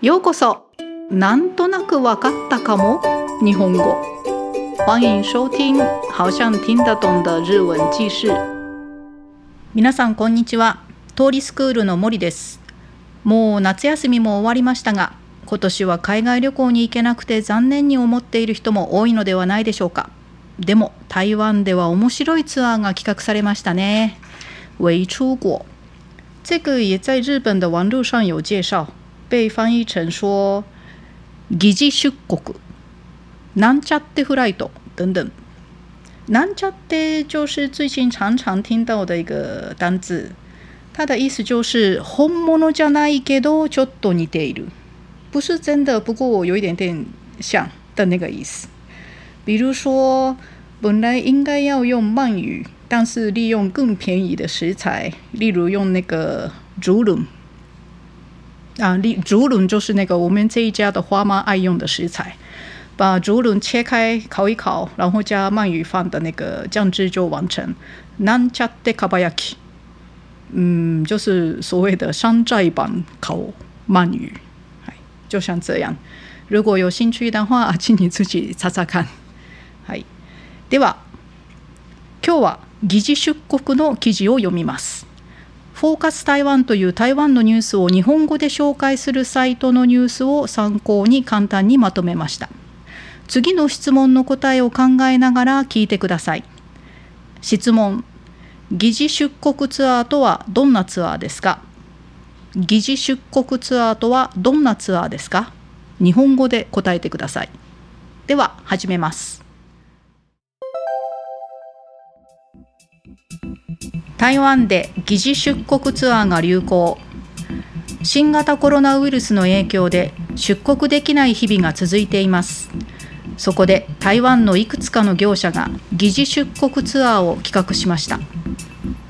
ようこそ。なんとなくわかったかも。日本語。欢迎收听好像听得懂的日文記事。皆さんこんにちは。通りスクールの森です。もう夏休みも終わりましたが今年は海外旅行に行けなくて残念に思っている人も多いのではないでしょうか。でも台湾では面白いツアーが企画されましたね。微出国这个也在日本的网络上有介绍。被翻译成说疑似出国なんちゃってフライト等等。なんちゃって就是最近常常听到的一个单字，它的意思就是本物じゃないけどちょっと似ている，不是真的，不过有一点点像的那个意思。比如说，本来应该要用鳗鱼，但是利用更便宜的食材，例如用那个竹轮。 啊，竹轮就是那个我们这一家的花妈爱用的食材，把竹轮切开烤一烤，然后加鳗鱼饭的那个酱汁就完成。なんちゃってかば焼き，嗯，就是所谓的山寨版烤鳗鱼，就像这样。如果有兴趣的话，请你自己查查看。はい。では、今日は疑似出国の記事を読みます。フォーカス台湾という台湾のニュースを日本語で紹介するサイトのニュースを参考に簡単にまとめました。次の質問の答えを考えながら聞いてください。質問疑似出国ツアーとはどんなツアーですか？疑似出国ツアーとはどんなツアーですか？日本語で答えてください。では始めます。台湾で疑似出国ツアーが流行。新型コロナウイルスの影響で出国できない日々が続いています。そこで台湾のいくつかの業者が疑似出国ツアーを企画しました。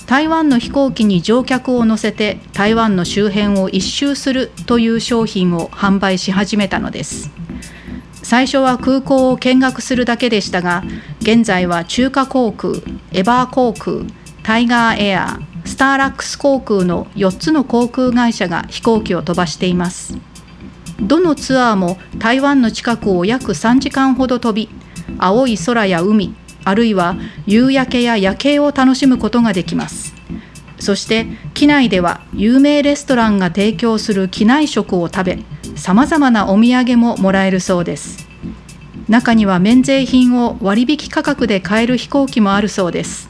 台湾の飛行機に乗客を乗せて台湾の周辺を一周するという商品を販売し始めたのです。最初は空港を見学するだけでしたが現在は中華航空エバー航空タイガーエアスターラックス航空の4つの航空会社が飛行機を飛ばしています。どのツアーも台湾の近くを約3時間ほど飛び青い空や海あるいは夕焼けや夜景を楽しむことができます。そして機内では有名レストランが提供する機内食を食べさまざまなお土産ももらえるそうです。中には免税品を割引価格で買える飛行機もあるそうです。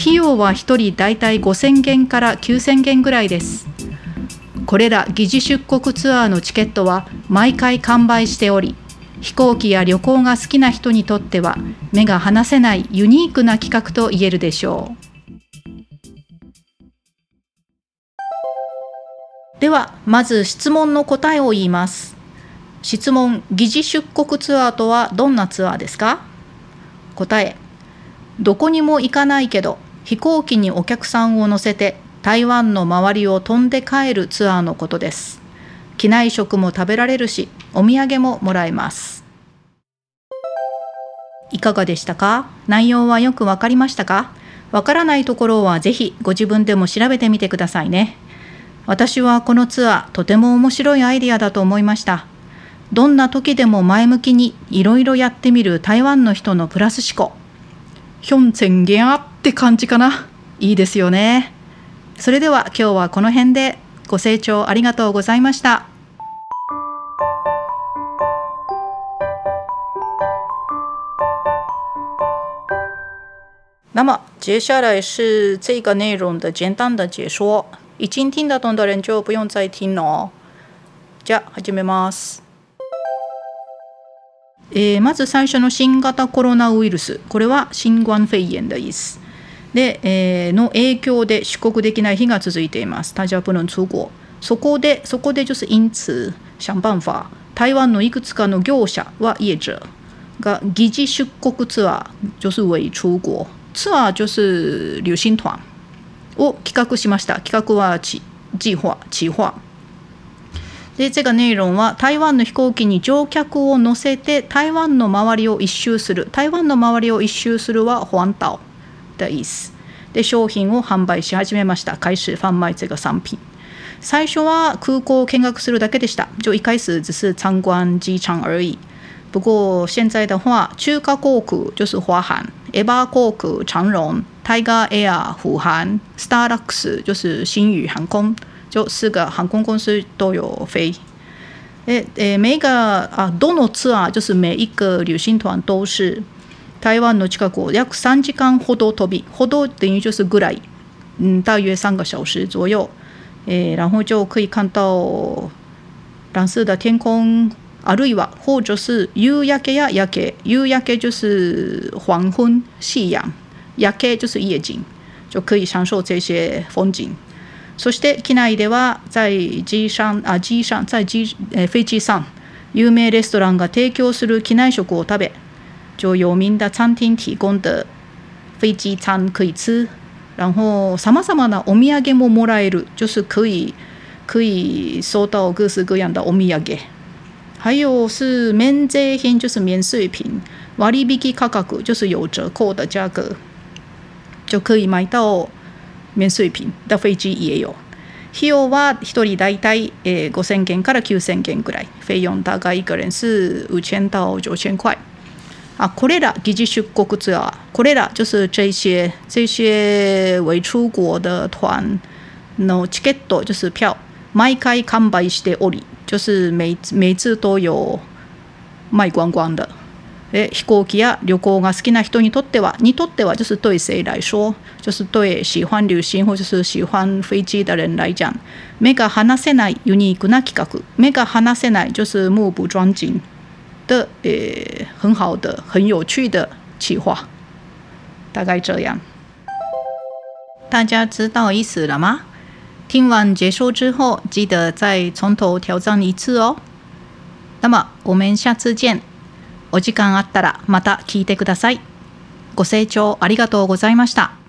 費用は1人だいたい5000元から9000元ぐらいです。これら疑似出国ツアーのチケットは毎回完売しており飛行機や旅行が好きな人にとっては目が離せないユニークな企画と言えるでしょう。ではまず質問の答えを言います。質問疑似出国ツアーとはどんなツアーですか？答えどこにも行かないけど飛行機にお客さんを乗せて台湾の周りを飛んで帰るツアーのことです。機内食も食べられるし、お土産ももらえます。いかがでしたか？内容はよくわかりましたか？わからないところはぜひご自分でも調べてみてくださいね。私はこのツアーとても面白いアイディアだと思いました。どんな時でも前向きにいろいろやってみる台湾の人のプラス思考。ヒョンチェンゲアって感じかな。いいですよね。それでは今日はこの辺でご清聴ありがとうございました。那么接下来是这个内容的简单的解说，已经听得懂的人就不用再听了哦。じゃあ始めます。えー、まず最初の新型コロナウイルス、これは新冠肺炎的意思。で、えー、の影響で出国できない日が続いています。大家不能出国。そこで、そこで就是因此想办法、台湾のいくつかの業者は业者が疑似出国ツアー、就是伪出国。ツアー就是旅行团を企画しました。企画は计划、计划。で这个内容は台湾の飛行機に乗客を乗せて台湾の周りを一周する。台湾の周りを一周するは環島的意思で商品を販売し始めました。開始販売这个商品。最初は空港を見学するだけでした。就一开始只是参观机场而已。不过现在的话，中華航空就是华航，エバー航空长荣、タイガーエア虎航、スターラックス就是新宇航空，就四个航空公司都有飞。诶诶，每一个啊，どのツアー就是每一个旅行团都是台湾の近くを約3時間ほど飛び，ほど等于就是ぐらい，嗯，大约三个小时左右。诶，然后就可以看到蓝色的天空。あるいは或者是夕焼けや夜景，夕焼け就是黄昏、夕阳，夜景就是夜景，就可以享受这些风景。 そして機内では在機上あ機上在機え飛機上有名レストランが提供する機内食を食べ，就有名的餐厅提供的飞机餐可以吃。然后さまざまなお土産ももらえる，就是可以可以收到各式各样的お土産。还有是免税品，就是免税品，割引価格就是有折扣的价格，就可以买到免税品的飞機也有。費用は一人大体え五千元から九千元ぐらい。费用大概一人是五千到九千块。啊，これら疑似出国ツアー，これら就是这些这些未出国的团のチケット就是票，毎回完売しており。就是每每次都有卖光光的。え飛行機や旅行が好きな人にとっては、にとっては就是对谁来说，就是对喜欢旅行或者是喜欢飞机的人来讲，目が離せないユニークな企画，目が離せない就是目不转睛的，呃，很好的、很有趣的企划，大概这样。大家知道意思了吗？听完结束之后，记得再从头挑战一次哦。那么我们下次见。お時間あったらまた聞いてください。ご清聴ありがとうございました。